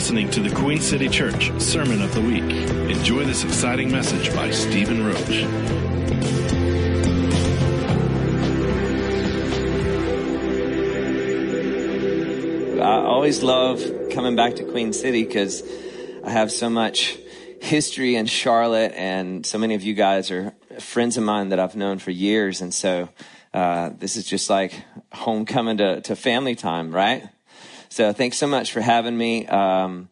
listening to the Queen City Church Sermon of the Week. Enjoy this exciting message by Stephen Roach. I always love coming back to Queen City because I have so much history in Charlotte, and so many of you guys are friends of mine that I've known for years. And so uh, this is just like homecoming to, to family time, right? So thanks so much for having me. Um,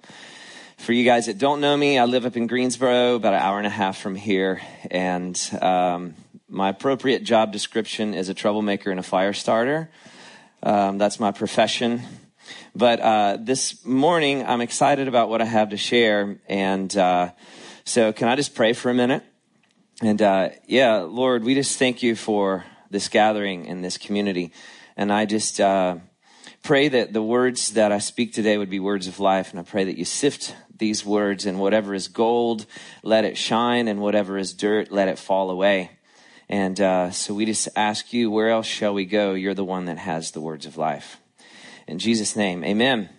for you guys that don't know me, I live up in Greensboro, about an hour and a half from here, and um, my appropriate job description is a troublemaker and a fire starter. Um, that's my profession. But uh, this morning, I'm excited about what I have to share, and uh, so can I just pray for a minute? And uh, yeah, Lord, we just thank you for this gathering in this community, and I just uh, pray that the words that I speak today would be words of life. And I pray that you sift these words and whatever is gold, let it shine, and whatever is dirt, let it fall away. And uh, so we just ask you, where else shall we go? You're the one that has the words of life. In Jesus' name, amen.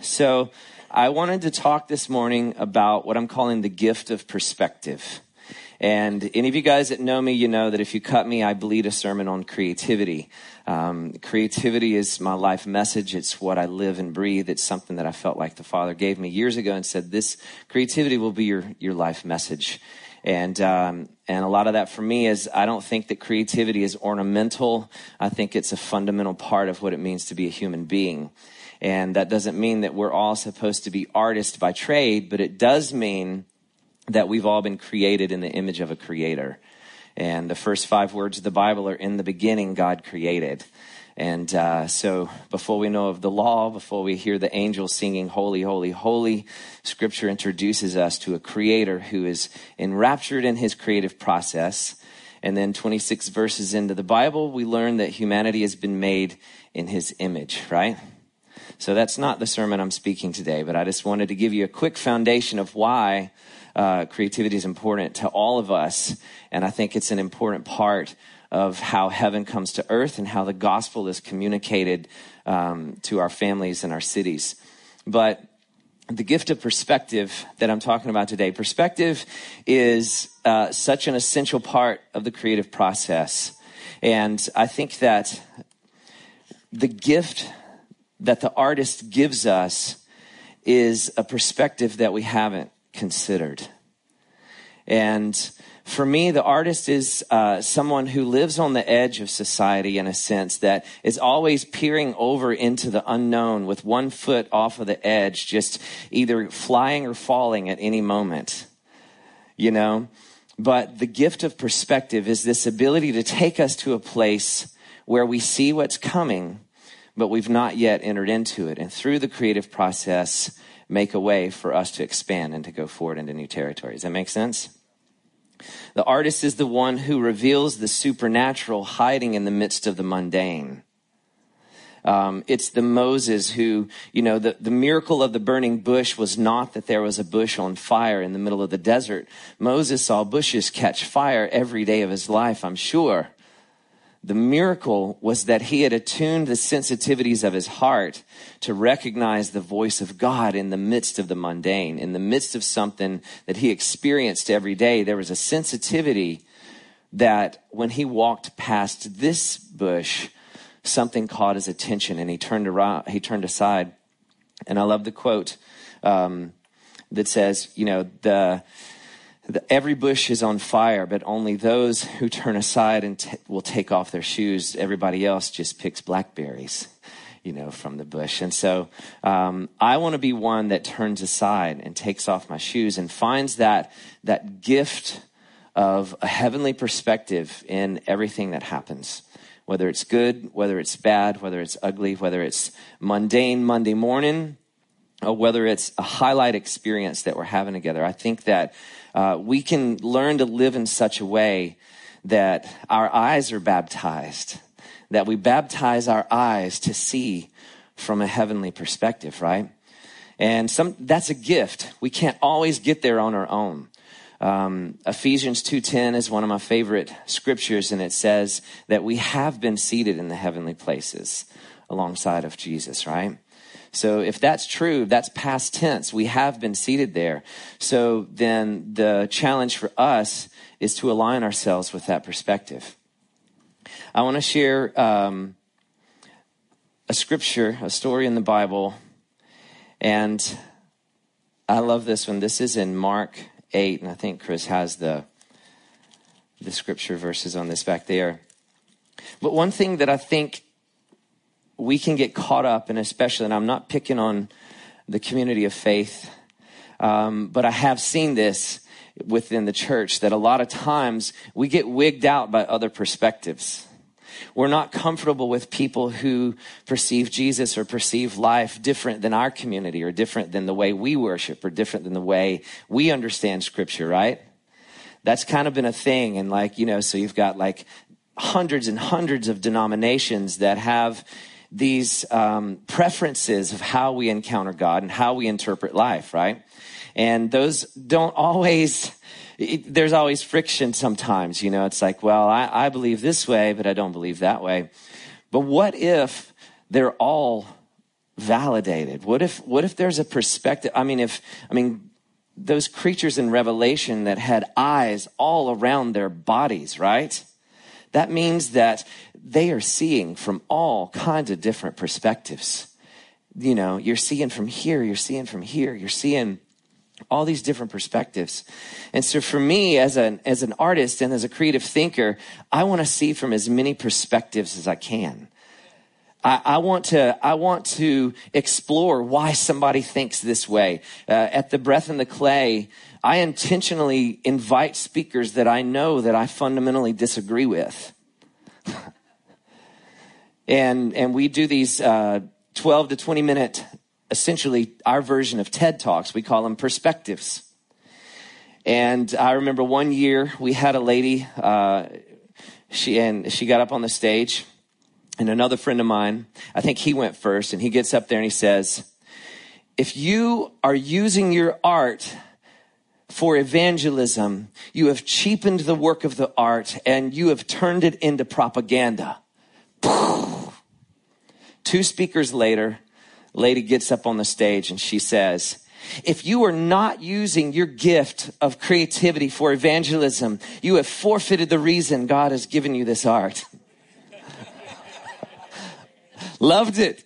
So I wanted to talk this morning about what I'm calling the gift of perspective. And any of you guys that know me, you know that if you cut me, I bleed a sermon on creativity. Um, creativity is my life message. It's what I live and breathe. It's something that I felt like the Father gave me years ago and said, this creativity will be your, your life message. And, um, and a lot of that for me is I don't think that creativity is ornamental. I think it's a fundamental part of what it means to be a human being. And that doesn't mean that we're all supposed to be artists by trade, but it does mean that we've all been created in the image of a creator. And the first five words of the Bible are in the beginning, God created. And uh, so, before we know of the law, before we hear the angels singing, Holy, Holy, Holy, Scripture introduces us to a creator who is enraptured in his creative process. And then, 26 verses into the Bible, we learn that humanity has been made in his image, right? So, that's not the sermon I'm speaking today, but I just wanted to give you a quick foundation of why uh, creativity is important to all of us. And I think it's an important part of how heaven comes to earth and how the gospel is communicated um, to our families and our cities. But the gift of perspective that I'm talking about today, perspective is uh, such an essential part of the creative process. And I think that the gift that the artist gives us is a perspective that we haven't considered. And for me, the artist is uh, someone who lives on the edge of society in a sense that is always peering over into the unknown with one foot off of the edge, just either flying or falling at any moment. You know? But the gift of perspective is this ability to take us to a place where we see what's coming, but we've not yet entered into it. And through the creative process, make a way for us to expand and to go forward into new territories. That makes sense? The artist is the one who reveals the supernatural hiding in the midst of the mundane. Um, it's the Moses who, you know, the, the miracle of the burning bush was not that there was a bush on fire in the middle of the desert. Moses saw bushes catch fire every day of his life, I'm sure. The miracle was that he had attuned the sensitivities of his heart to recognize the voice of God in the midst of the mundane, in the midst of something that he experienced every day. There was a sensitivity that when he walked past this bush, something caught his attention and he turned around, he turned aside. And I love the quote um, that says, you know, the every bush is on fire, but only those who turn aside and t- will take off their shoes. Everybody else just picks blackberries, you know, from the bush. And so um, I want to be one that turns aside and takes off my shoes and finds that that gift of a heavenly perspective in everything that happens. Whether it's good, whether it's bad, whether it's ugly, whether it's mundane Monday morning, or whether it's a highlight experience that we're having together. I think that uh, we can learn to live in such a way that our eyes are baptized, that we baptize our eyes to see from a heavenly perspective, right? And some, that's a gift. We can't always get there on our own. Um, Ephesians 2.10 is one of my favorite scriptures, and it says that we have been seated in the heavenly places alongside of Jesus, right? So if that's true, that's past tense. We have been seated there. So then the challenge for us is to align ourselves with that perspective. I want to share um, a scripture, a story in the Bible, and I love this one. This is in Mark 8, and I think Chris has the the scripture verses on this back there. But one thing that I think we can get caught up in, especially, and I'm not picking on the community of faith, um, but I have seen this within the church that a lot of times we get wigged out by other perspectives. We're not comfortable with people who perceive Jesus or perceive life different than our community or different than the way we worship or different than the way we understand scripture, right? That's kind of been a thing. And like, you know, so you've got like hundreds and hundreds of denominations that have these um, preferences of how we encounter God and how we interpret life, right? And those don't always, it, there's always friction sometimes, you know, it's like, well, I, I believe this way, but I don't believe that way. But what if they're all validated? What if, what if there's a perspective? I mean, if, I mean, those creatures in Revelation that had eyes all around their bodies, right? That means that they are seeing from all kinds of different perspectives. You know, you're seeing from here, you're seeing from here, you're seeing all these different perspectives. And so for me as an as an artist and as a creative thinker, I want to see from as many perspectives as I can. I, I, want to I want to explore why somebody thinks this way. Uh, at the breath and the clay, I intentionally invite speakers that I know that I fundamentally disagree with. and and we do these uh, 12 to 20 minute essentially our version of TED Talks. We call them perspectives. And I remember one year we had a lady, uh, she and she got up on the stage, and another friend of mine, I think he went first, and he gets up there and he says, "If you are using your art for evangelism, you have cheapened the work of the art and you have turned it into propaganda." Two speakers later, lady gets up on the stage and she says, if you are not using your gift of creativity for evangelism, you have forfeited the reason God has given you this art. Loved it.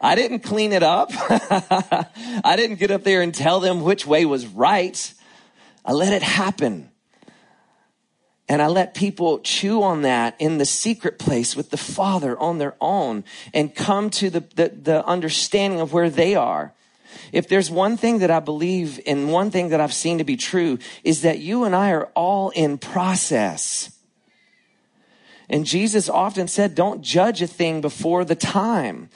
I didn't clean it up. I didn't get up there and tell them which way was right. I let it happen. And I let people chew on that in the secret place with the Father on their own and come to the, the, the, understanding of where they are. If there's one thing that I believe and one thing that I've seen to be true is that you and I are all in process. And Jesus often said, don't judge a thing before the time.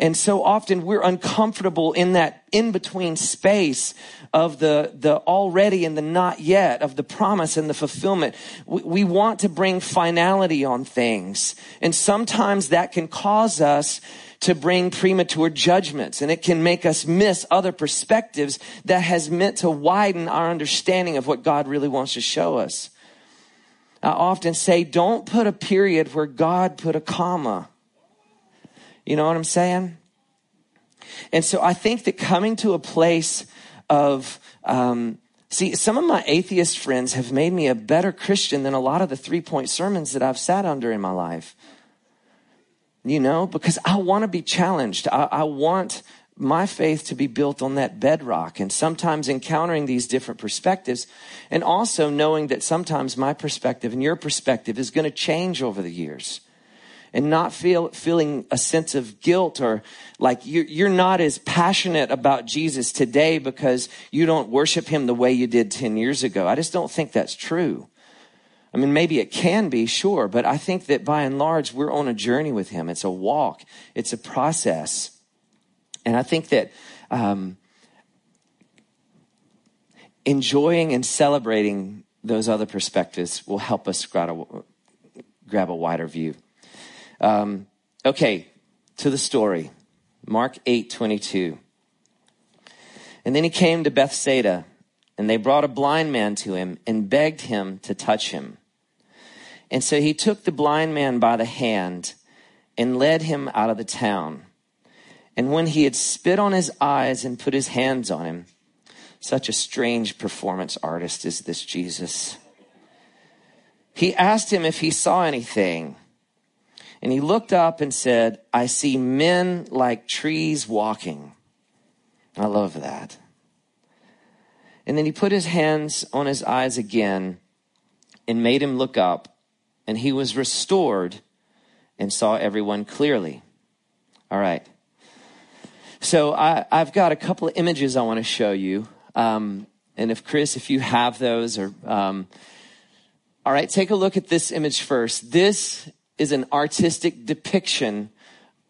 And so often we're uncomfortable in that in between space of the, the already and the not yet, of the promise and the fulfillment. We, we want to bring finality on things. And sometimes that can cause us to bring premature judgments and it can make us miss other perspectives that has meant to widen our understanding of what God really wants to show us. I often say, don't put a period where God put a comma. You know what I'm saying? And so I think that coming to a place of, um, see, some of my atheist friends have made me a better Christian than a lot of the three point sermons that I've sat under in my life. You know, because I want to be challenged. I, I want my faith to be built on that bedrock and sometimes encountering these different perspectives and also knowing that sometimes my perspective and your perspective is going to change over the years and not feel feeling a sense of guilt or like you're, you're not as passionate about Jesus today because you don't worship him the way you did 10 years ago. I just don't think that's true. I mean, maybe it can be, sure, but I think that by and large, we're on a journey with him. It's a walk. It's a process. And I think that, um, enjoying and celebrating those other perspectives will help us grab a, grab a wider view. Um, okay, to the story. Mark 8 22. And then he came to Bethsaida, and they brought a blind man to him and begged him to touch him. And so he took the blind man by the hand and led him out of the town. And when he had spit on his eyes and put his hands on him, such a strange performance artist is this Jesus. He asked him if he saw anything. And he looked up and said, I see men like trees walking. I love that. And then he put his hands on his eyes again and made him look up, and he was restored and saw everyone clearly. All right. So I, have got a couple of images I want to show you. Um, and if Chris, if you have those, or um, all right, take a look at this image first. This is an artistic depiction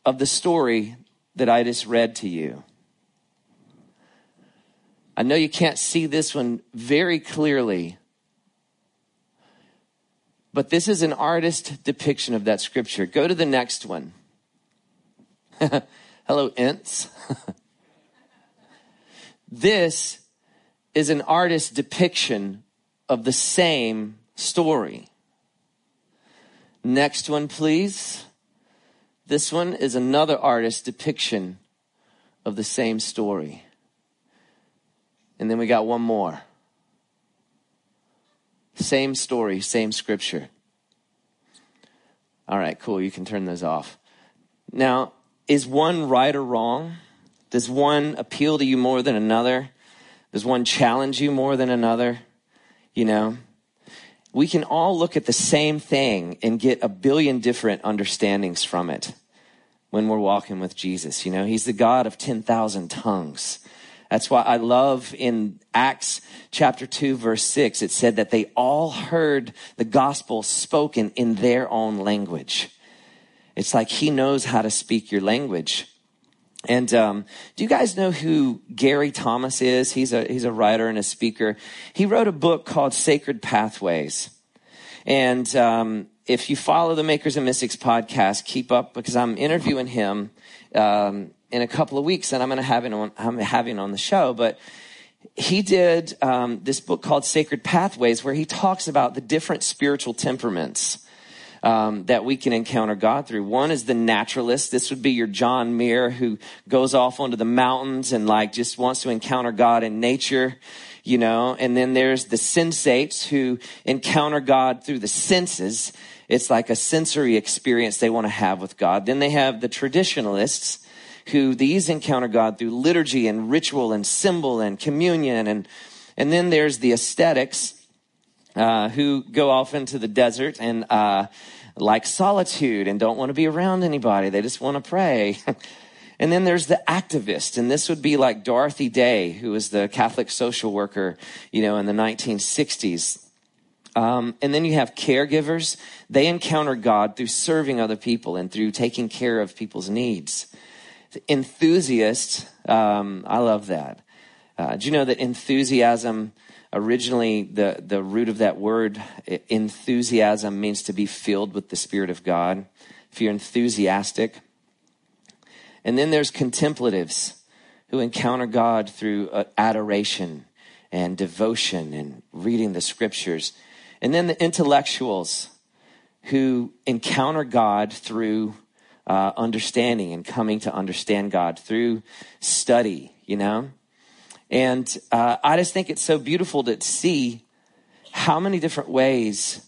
of the story that I just read to you. I know you can't see this one very clearly, but this is an artist depiction of that scripture. Go to the next one. Hello, Ints. this is an artist depiction of the same story. Next one, please. This one is another artist depiction of the same story. And then we got one more. Same story, same scripture. All right, cool. You can turn those off. Now, is one right or wrong? Does one appeal to you more than another? Does one challenge you more than another? You know, we can all look at the same thing and get a billion different understandings from it when we're walking with Jesus. You know, He's the God of 10,000 tongues. That's why I love in Acts chapter 2, verse 6, it said that they all heard the gospel spoken in their own language. It's like he knows how to speak your language. And um, do you guys know who Gary Thomas is? He's a he's a writer and a speaker. He wrote a book called Sacred Pathways. And um, if you follow the Makers and Mystics podcast, keep up because I'm interviewing him um, in a couple of weeks, and I'm going to have him on. I'm having on the show, but he did um, this book called Sacred Pathways, where he talks about the different spiritual temperaments um, that we can encounter God through. One is the naturalist. This would be your John Muir who goes off onto the mountains and like just wants to encounter God in nature you know, and then there's the sensates who encounter God through the senses. It's like a sensory experience they want to have with God. Then they have the traditionalists who these encounter God through liturgy and ritual and symbol and communion. And, and then there's the ascetics uh, who go off into the desert and uh, like solitude and don't want to be around anybody. They just want to pray. and then there's the activist, and this would be like Dorothy Day, who was the Catholic social worker, you know, in the 1960s. Um, and then you have caregivers. They encounter God through serving other people and through taking care of people's needs. Enthusiasts, um, I love that. Uh, do you know that enthusiasm originally the, the root of that word enthusiasm means to be filled with the spirit of god. If you're enthusiastic and then there's contemplatives who encounter god through uh, adoration and devotion and reading the scriptures. And then the intellectuals who encounter god through uh, understanding and coming to understand god through study you know and uh, I just think it's so beautiful to see how many different ways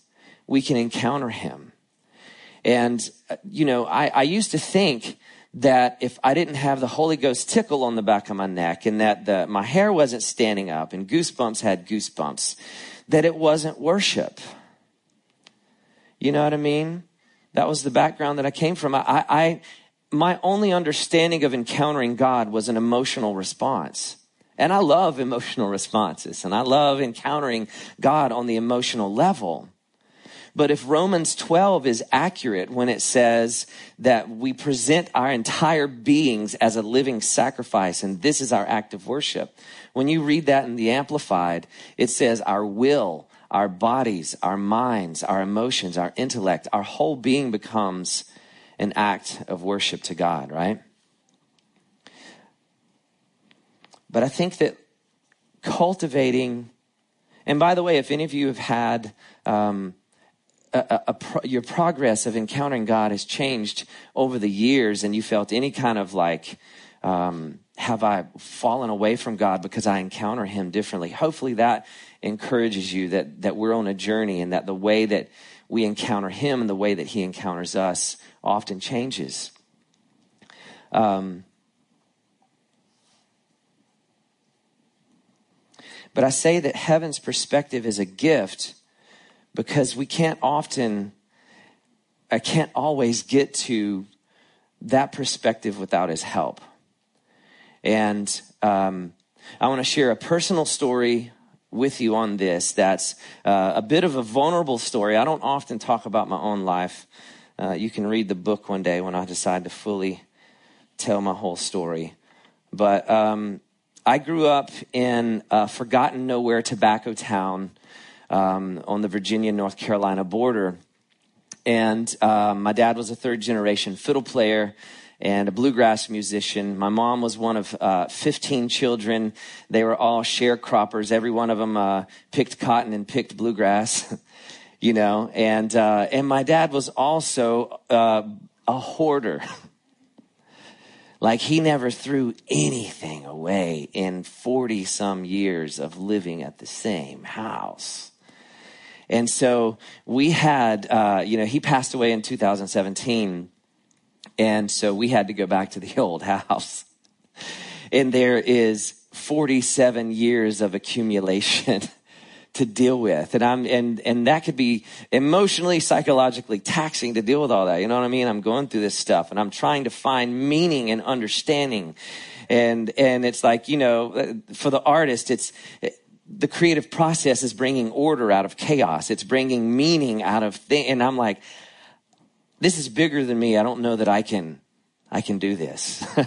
we can encounter him. And, uh, you know, I, I used to think that if I didn't have the Holy Ghost tickle on the back of my neck and that the, my hair wasn't standing up and goosebumps had goosebumps, that it wasn't worship. You know what I mean? That was the background that I came from. I, I, my only understanding of encountering God was an emotional response. And I love emotional responses and I love encountering God on the emotional level. But if Romans 12 is accurate when it says that we present our entire beings as a living sacrifice and this is our act of worship, when you read that in the Amplified, it says our will, our bodies, our minds, our emotions, our intellect, our whole being becomes an act of worship to God, right? But I think that cultivating, and by the way, if any of you have had um, a, a, a your progress of encountering God has changed over the years, and you felt any kind of like um, have I fallen away from God because I encounter Him differently? Hopefully, that encourages you that that we're on a journey and that the way that we encounter Him and the way that He encounters us often changes. Um, but I say that heaven's perspective is a gift because we can't often, I can't always get to that perspective without his help. And um, I want to share a personal story with you on this that's uh, a bit of a vulnerable story. I don't often talk about my own life. Uh, you can read the book one day when I decide to fully tell my whole story. But um, I grew up in a forgotten nowhere tobacco town um, on the Virginia North Carolina border. And um, my dad was a third generation fiddle player and a bluegrass musician. My mom was one of uh, 15 children. They were all sharecroppers. Every one of them uh, picked cotton and picked bluegrass, you know. And uh, and my dad was also uh, a hoarder. like he never threw anything away in 40 some years of living at the same house. And so we had, uh, you know, he passed away in 2017. And so we had to go back to the old house. And there is 47 years of accumulation to deal with. And I'm, and, and that could be emotionally, psychologically taxing to deal with all that. You know what I mean? I'm going through this stuff and I'm trying to find meaning and understanding. And, and it's like, you know, for the artist, it's, the creative process is bringing order out of chaos. It's bringing meaning out of things. And I'm like, this is bigger than me. I don't know that I can, I can do this.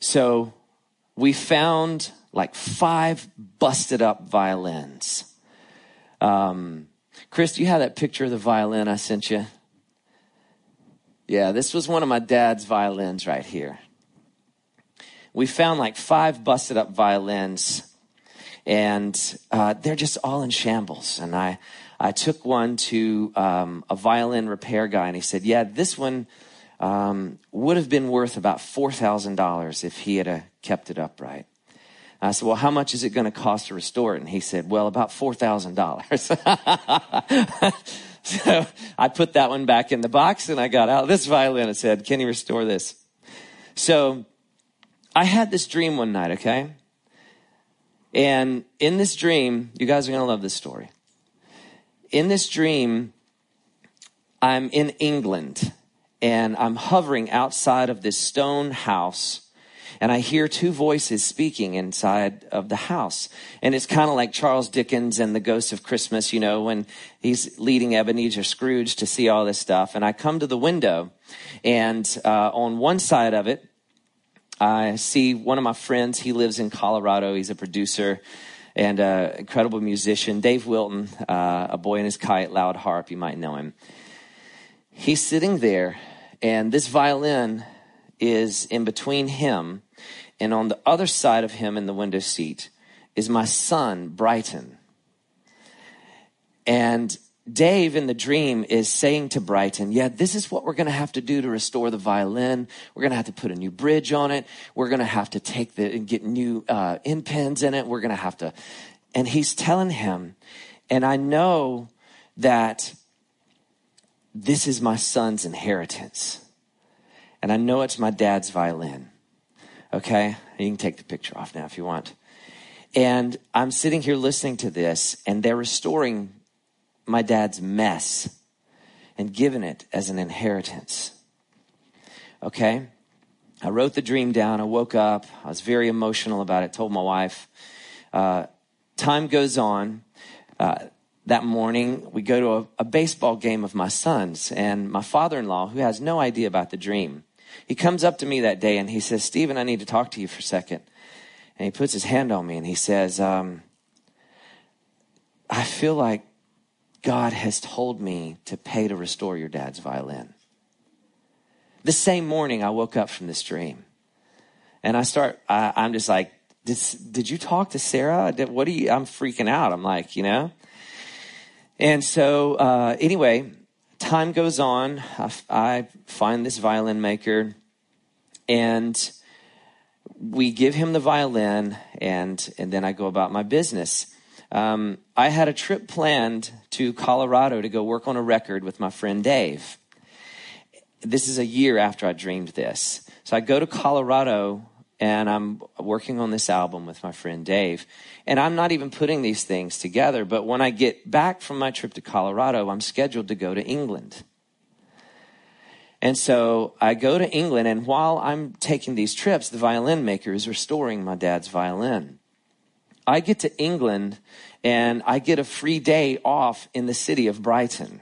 so we found like five busted up violins. Um, Chris, do you have that picture of the violin I sent you? Yeah, this was one of my dad's violins right here we found like five busted up violins and uh, they're just all in shambles. And I, I took one to um, a violin repair guy, and he said, "Yeah, this one um, would have been worth about four thousand dollars if he had uh, kept it upright." I said, "Well, how much is it going to cost to restore it?" And he said, "Well, about four thousand dollars." so I put that one back in the box, and I got out this violin and said, "Can you restore this?" So I had this dream one night, okay? And in this dream, you guys are going to love this story. In this dream, I'm in England and I'm hovering outside of this stone house and I hear two voices speaking inside of the house. And it's kind of like Charles Dickens and the Ghost of Christmas, you know, when he's leading Ebenezer Scrooge to see all this stuff. And I come to the window and uh, on one side of it, I see one of my friends. He lives in Colorado. He's a producer and an incredible musician. Dave Wilton, uh, a boy in his kite, loud harp. You might know him. He's sitting there, and this violin is in between him, and on the other side of him in the window seat is my son, Brighton. And Dave in the dream is saying to Brighton, yeah, this is what we're going to have to do to restore the violin. We're going to have to put a new bridge on it. We're going to have to take the, and get new, uh, in pens in it. We're going to have to, and he's telling him, and I know that this is my son's inheritance. And I know it's my dad's violin. Okay. You can take the picture off now if you want. And I'm sitting here listening to this and they're restoring my dad's mess and giving it as an inheritance. Okay? I wrote the dream down. I woke up. I was very emotional about it. Told my wife. Uh, time goes on. Uh, that morning, we go to a, a baseball game of my son's, and my father in law, who has no idea about the dream, he comes up to me that day and he says, Stephen, I need to talk to you for a second. And he puts his hand on me and he says, um, I feel like God has told me to pay to restore your dad's violin. The same morning, I woke up from this dream. And I start, I, am just like, did, did you talk to Sarah? Did, what do you, I'm freaking out. I'm like, you know? And so, uh, anyway, time goes on. I, find this violin maker. and we give him the violin, and, and then I go about my business. Um, I had a trip planned to Colorado to go work on a record with my friend Dave. This is a year after I dreamed this. So I go to Colorado and I'm working on this album with my friend Dave. And I'm not even putting these things together, but when I get back from my trip to Colorado, I'm scheduled to go to England. And so I go to England, and while I'm taking these trips, the violin maker is restoring my dad's violin. I get to England and I get a free day off in the city of Brighton.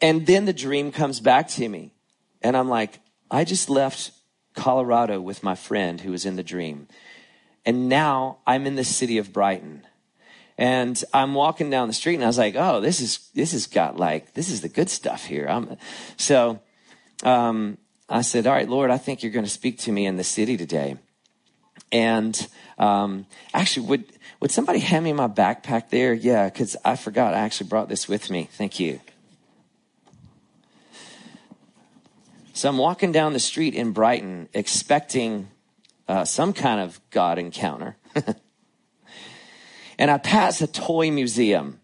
And then the dream comes back to me. And I'm like, I just left Colorado with my friend who was in the dream. And now I'm in the city of Brighton. And I'm walking down the street and I was like, oh, this is, this has got like, this is the good stuff here. I'm, so, um, I said, all right, Lord, I think you're going to speak to me in the city today. And, um, actually, would, would somebody hand me my backpack there? Yeah, because I forgot. I actually brought this with me. Thank you. So I'm walking down the street in Brighton expecting uh, some kind of God encounter. and I pass a toy museum.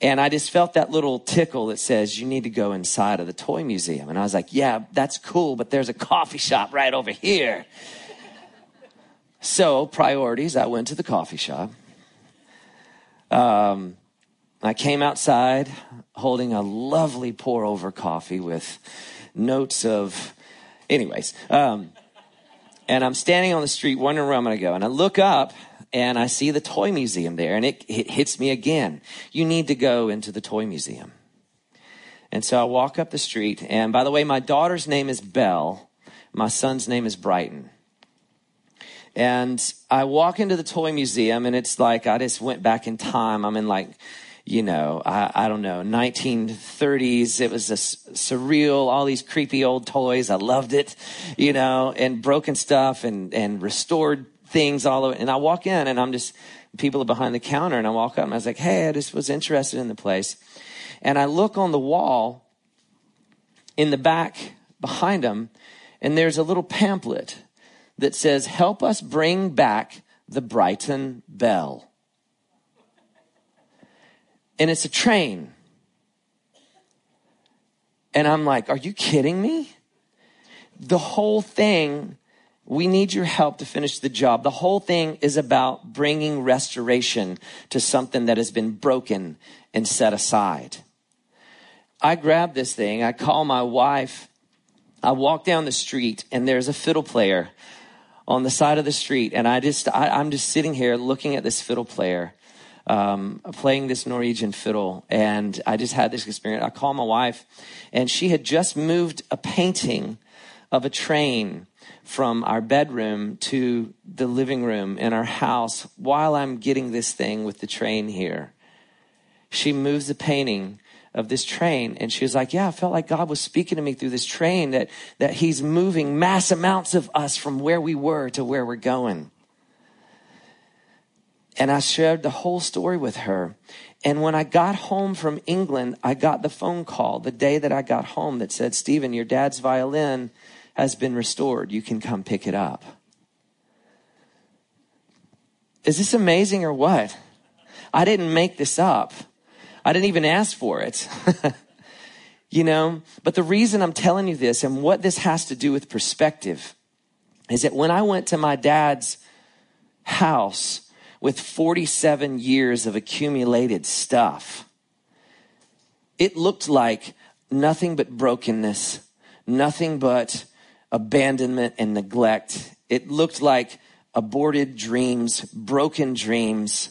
And I just felt that little tickle that says, you need to go inside of the toy museum. And I was like, yeah, that's cool, but there's a coffee shop right over here. so, priorities, I went to the coffee shop. Um, I came outside holding a lovely pour over coffee with notes of, anyways. Um, and I'm standing on the street wondering where I'm going to go. And I look up and I see the toy museum there and it, it hits me again. You need to go into the toy museum. And so I walk up the street. And by the way, my daughter's name is Belle. My son's name is Brighton. And I walk into the toy museum and it's like I just went back in time. I'm in like you know, I, I don't know, 1930s. It was a surreal, all these creepy old toys. I loved it, you know, and broken stuff and, and restored things all over. And I walk in and I'm just, people are behind the counter and I walk up and I was like, Hey, I just was interested in the place. And I look on the wall in the back behind them and there's a little pamphlet that says, help us bring back the Brighton Belle and it's a train. And I'm like, are you kidding me? The whole thing, we need your help to finish the job. The whole thing is about bringing restoration to something that has been broken and set aside. I grab this thing, I call my wife, I walk down the street, and there's a fiddle player on the side of the street. And I just, I, I'm just sitting here looking at this fiddle player um, playing this Norwegian fiddle. And I just had this experience. I called my wife, and she had just moved a painting of a train from our bedroom to the living room in our house while I'm getting this thing with the train here. She moves the painting of this train and she was like yeah i felt like god was speaking to me through this train that that he's moving mass amounts of us from where we were to where we're going and I shared the whole story with her. And when I got home from England, I got the phone call the day that I got home that said, Stephen, your dad's violin has been restored. You can come pick it up. Is this amazing or what? I didn't make this up. I didn't even ask for it. you know, but the reason I'm telling you this and what this has to do with perspective is that when I went to my dad's house with 47 years of accumulated stuff. It looked like nothing but brokenness, nothing but abandonment and neglect. It looked like aborted dreams, broken dreams.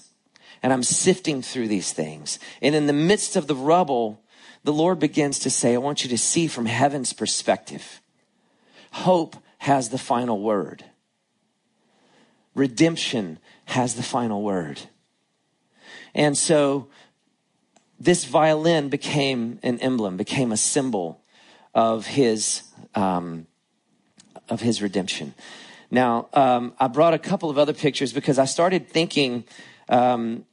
And I'm sifting through these things. And in the midst of the rubble, the Lord begins to say, I want you to see from heaven's perspective. Hope has the final word. Redemption has the final word. And so this violin became an emblem, became a symbol of his, um, of his redemption. Now, um, I brought a couple of other pictures because I started thinking, um,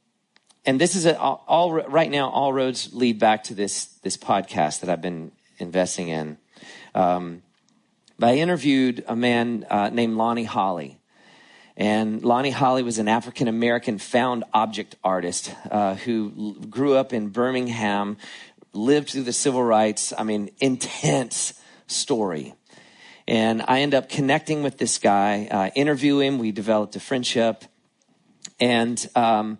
and this is a, all, right now. All roads lead back to this this podcast that I've been investing in. Um, but I interviewed a man uh, named Lonnie Holley. And Lonnie Holley was an African American found object artist uh, who grew up in Birmingham, lived through the civil rights. I mean, intense story. And I end up connecting with this guy, uh, interview him. We developed a friendship. And um,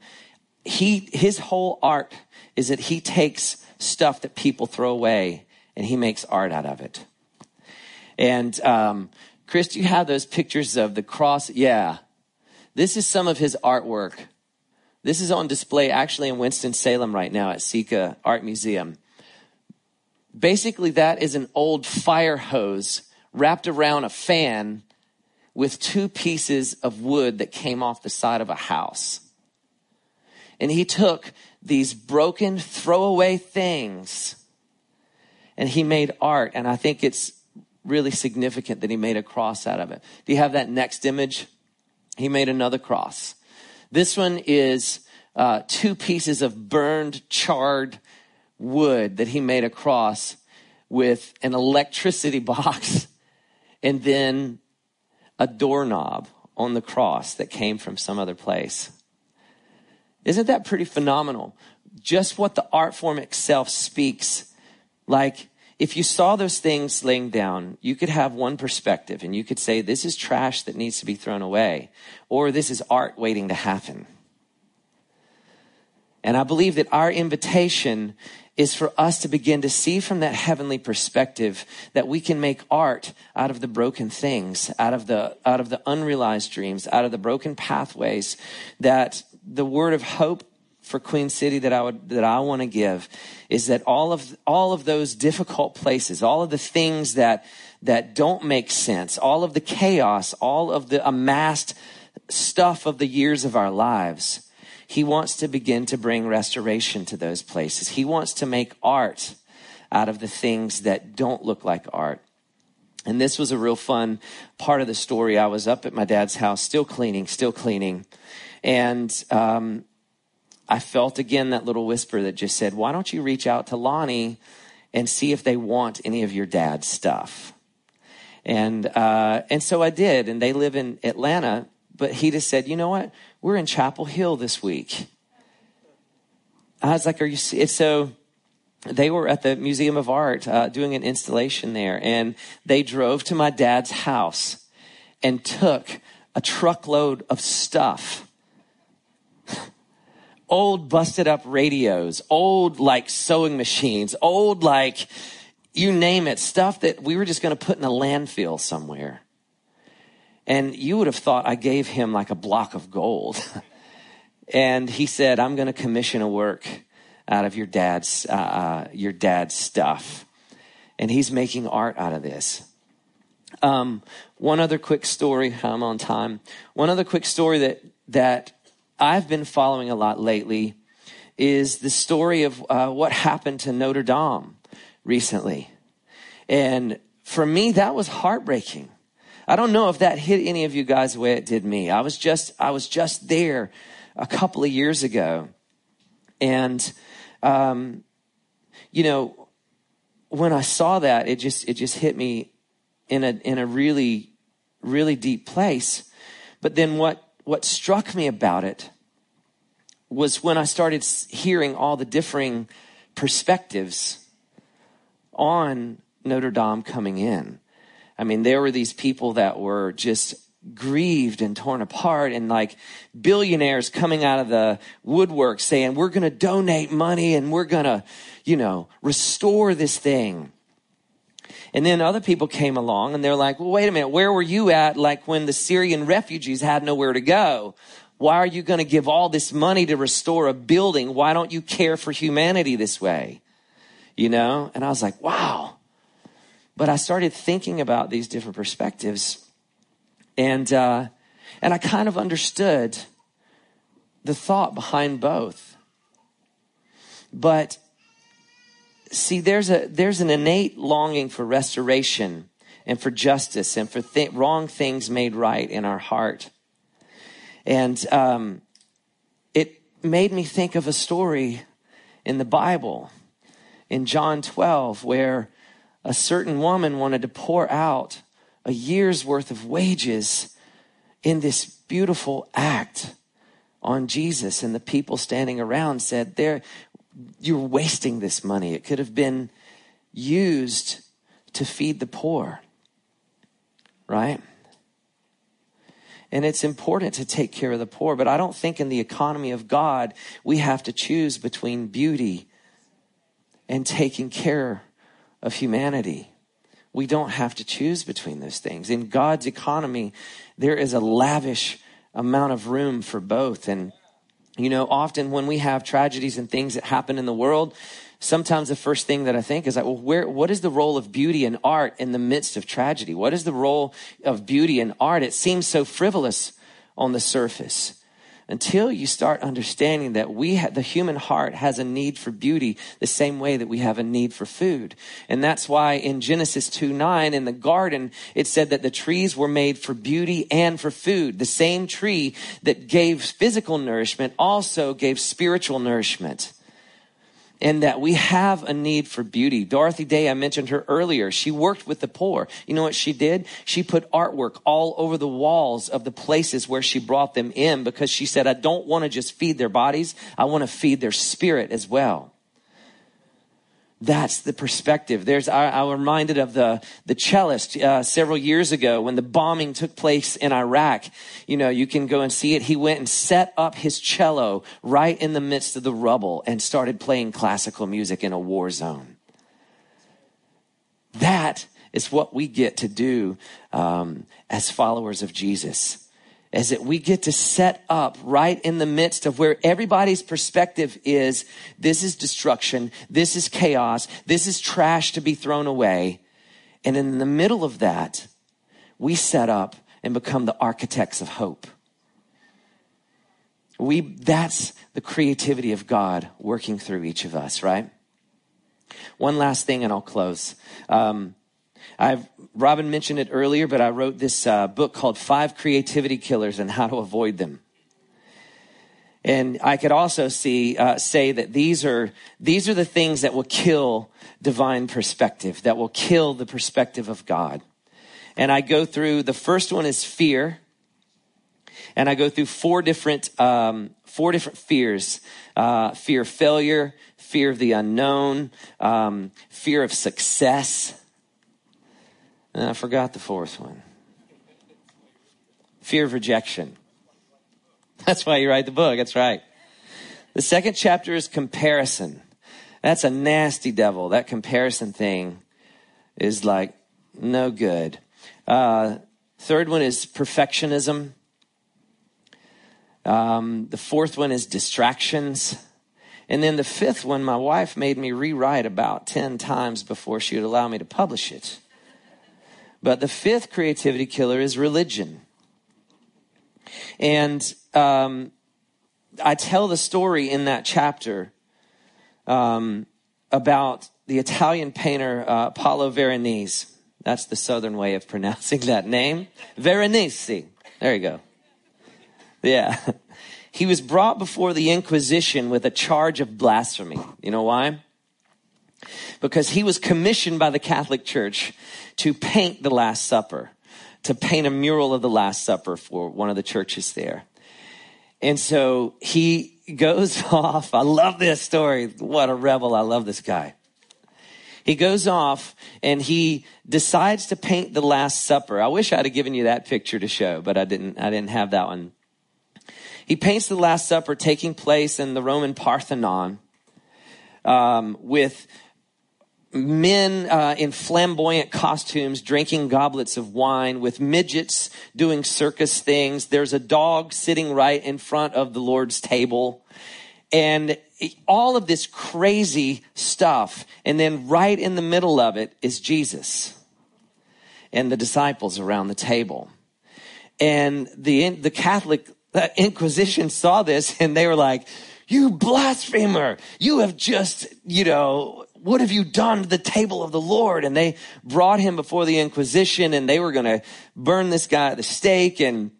he, his whole art is that he takes stuff that people throw away and he makes art out of it. And um, Chris, do you have those pictures of the cross? Yeah. This is some of his artwork. This is on display actually in Winston-Salem right now at SECCA Art Museum. Basically, that is an old fire hose wrapped around a fan with two pieces of wood that came off the side of a house. And he took these broken throwaway things and he made art. And I think it's really significant that he made a cross out of it. Do you have that next image? He made another cross. This one is uh, two pieces of burned, charred wood that he made a cross with an electricity box and then a doorknob on the cross that came from some other place. Isn't that pretty phenomenal? Just what the art form itself speaks. Like, if you saw those things laying down, you could have one perspective and you could say, this is trash that needs to be thrown away, or this is art waiting to happen. And I believe that our invitation is for us to begin to see from that heavenly perspective that we can make art out of the broken things, out of the, out of the unrealized dreams, out of the broken pathways that the word of hope for Queen City that I would, that I want to give is that all of, all of those difficult places, all of the things that, that don't make sense, all of the chaos, all of the amassed stuff of the years of our lives, he wants to begin to bring restoration to those places. He wants to make art out of the things that don't look like art. And this was a real fun part of the story. I was up at my dad's house, still cleaning, still cleaning. And um, I felt again that little whisper that just said, Why don't you reach out to Lonnie and see if they want any of your dad's stuff? And, uh, and so I did. And they live in Atlanta. But he just said, You know what? we're in Chapel Hill this week. I was like, are you, so they were at the Museum of Art uh, doing an installation there and they drove to my dad's house and took a truckload of stuff. Old busted up radios, old like sewing machines, old like you name it, stuff that we were just going to put in a landfill somewhere. And you would have thought I gave him like a block of gold. and he said, I'm going to commission a work out of your dad's, uh, uh, your dad's stuff. And he's making art out of this. Um, one other quick story. I'm on time. One other quick story that, that I've been following a lot lately is the story of uh, what happened to Notre Dame recently. And for me, that was heartbreaking. I don't know if that hit any of you guys the way it did me. I was just, I was just there a couple of years ago. And, um, you know, when I saw that, it just, it just hit me in a, in a really, really deep place. But then what, what struck me about it was when I started hearing all the differing perspectives on Notre Dame coming in. I mean, there were these people that were just grieved and torn apart and like billionaires coming out of the woodwork saying, we're going to donate money and we're going to, you know, restore this thing. And then other people came along and they're like, well, wait a minute, where were you at like when the Syrian refugees had nowhere to go? Why are you going to give all this money to restore a building? Why don't you care for humanity this way? You know? And I was like, wow. But I started thinking about these different perspectives, and uh, and I kind of understood the thought behind both. But see, there's a there's an innate longing for restoration and for justice and for th- wrong things made right in our heart, and um, it made me think of a story in the Bible in John 12 where a certain woman wanted to pour out a year's worth of wages in this beautiful act on Jesus. And the people standing around said, There, you're wasting this money. It could have been used to feed the poor. Right? And it's important to take care of the poor, but I don't think in the economy of God we have to choose between beauty and taking care of humanity. We don't have to choose between those things. In God's economy, there is a lavish amount of room for both. And, you know, often when we have tragedies and things that happen in the world, sometimes the first thing that I think is like, well, where, what is the role of beauty and art in the midst of tragedy? What is the role of beauty and art? It seems so frivolous on the surface until you start understanding that we ha- the human heart has a need for beauty the same way that we have a need for food. And that's why in genesis 2 9 in the garden it said that the trees were made for beauty and for food. The same tree that gave physical nourishment also gave spiritual nourishment and that we have a need for beauty. Dorothy Day, I mentioned her earlier. She worked with the poor. You know what she did? She put artwork all over the walls of the places where she brought them in because she said, I don't want to just feed their bodies. I want to feed their spirit as well. That's the perspective. There's, I, I reminded of the, the cellist, uh, several years ago when the bombing took place in Iraq. You know, you can go and see it. He went and set up his cello right in the midst of the rubble and started playing classical music in a war zone. That is what we get to do, um, as followers of Jesus is that we get to set up right in the midst of where everybody's perspective is this is destruction, this is chaos, this is trash to be thrown away. And in the middle of that, we set up and become the architects of hope. We, that's the creativity of God working through each of us, right? One last thing and I'll close. Um, I've, Robin mentioned it earlier, but I wrote this uh, book called Five Creativity Killers and How to Avoid Them. And I could also see, uh, say that these are, these are the things that will kill divine perspective, that will kill the perspective of God. And I go through, the first one is fear. And I go through four different, um, four different fears. Uh, fear of failure, fear of the unknown, um, fear of success, and I forgot the fourth one fear of rejection. That's why you write the book. That's right. The second chapter is comparison. That's a nasty devil. That comparison thing is like no good. Uh, third one is perfectionism. Um, the fourth one is distractions. And then the fifth one, my wife made me rewrite about 10 times before she would allow me to publish it. But the fifth creativity killer is religion. And um, I tell the story in that chapter um, about the Italian painter uh, Paolo Veronese. That's the southern way of pronouncing that name. Veronese. There you go. Yeah. He was brought before the Inquisition with a charge of blasphemy. You know why? Because he was commissioned by the Catholic Church to paint the Last Supper, to paint a mural of the Last Supper for one of the churches there. And so he goes off. I love this story. What a rebel. I love this guy. He goes off and he decides to paint the Last Supper. I wish I'd have given you that picture to show, but I didn't, I didn't have that one. He paints the Last Supper taking place in the Roman Parthenon um, with men uh, in flamboyant costumes drinking goblets of wine with midgets doing circus things. There's a dog sitting right in front of the lord's table. And all of this crazy stuff and then right in the middle of it is jesus and the disciples around the table. And the the catholic uh, inquisition saw this and they were like you blasphemer! You have just you know what have you done to the table of the Lord? And they brought him before the Inquisition and they were going to burn this guy at the stake. And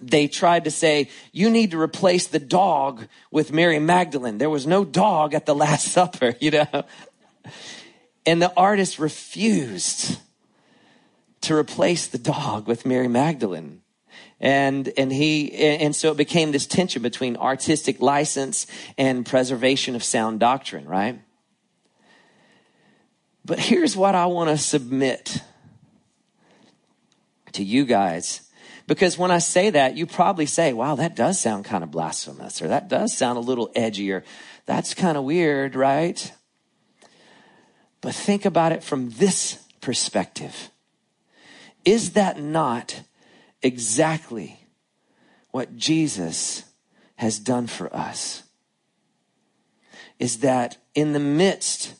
they tried to say, you need to replace the dog with Mary Magdalene. There was no dog at the Last Supper, you know? And the artist refused to replace the dog with Mary Magdalene. And, and he, and so it became this tension between artistic license and preservation of sound doctrine, right? But here's what I want to submit to you guys. Because when I say that, you probably say, wow, that does sound kind of blasphemous, or that does sound a little edgy, or that's kind of weird, right? But think about it from this perspective. Is that not exactly what Jesus has done for us? Is that in the midst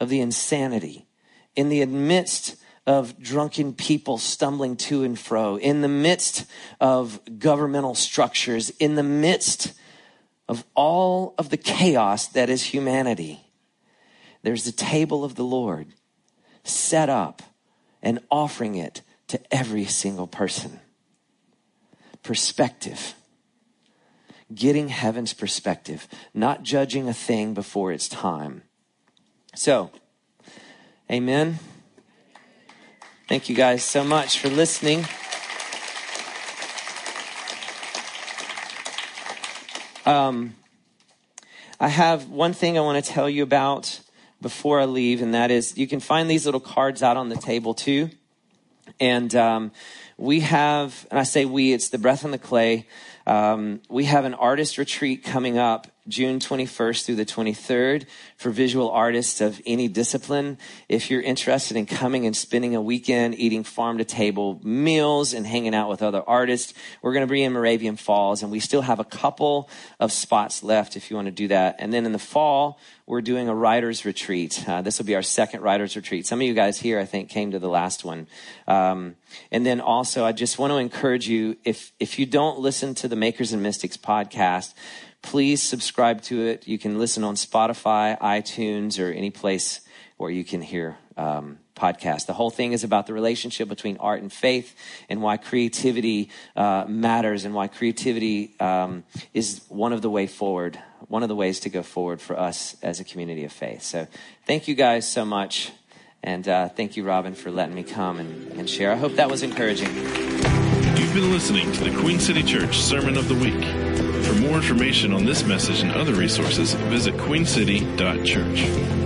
of the insanity, in the midst of drunken people stumbling to and fro, in the midst of governmental structures, in the midst of all of the chaos that is humanity, there's the table of the Lord set up and offering it to every single person. Perspective. Getting heaven's perspective, not judging a thing before its time. So, amen. Thank you guys so much for listening. Um, I have one thing I want to tell you about before I leave, and that is you can find these little cards out on the table too. And um, we have, and I say we, it's the breath and the clay. Um, we have an artist retreat coming up June 21st through the 23rd for visual artists of any discipline. If you're interested in coming and spending a weekend eating farm to table meals and hanging out with other artists, we're going to be in Moravian Falls and we still have a couple of spots left if you want to do that. And then in the fall, we're doing a writer's retreat. Uh, this will be our second writer's retreat. Some of you guys here, I think, came to the last one. Um, and then also, I just want to encourage you if if you don't listen to the Makers and Mystics podcast, please subscribe to it. You can listen on Spotify, iTunes, or any place where you can hear um, podcasts. The whole thing is about the relationship between art and faith and why creativity uh, matters and why creativity um, is one of the way forward one of the ways to go forward for us as a community of faith. So thank you guys so much. And uh, thank you, Robin, for letting me come and, and share. I hope that was encouraging. You've been listening to the Queen City Church Sermon of the Week. For more information on this message and other resources, visit queencity.church.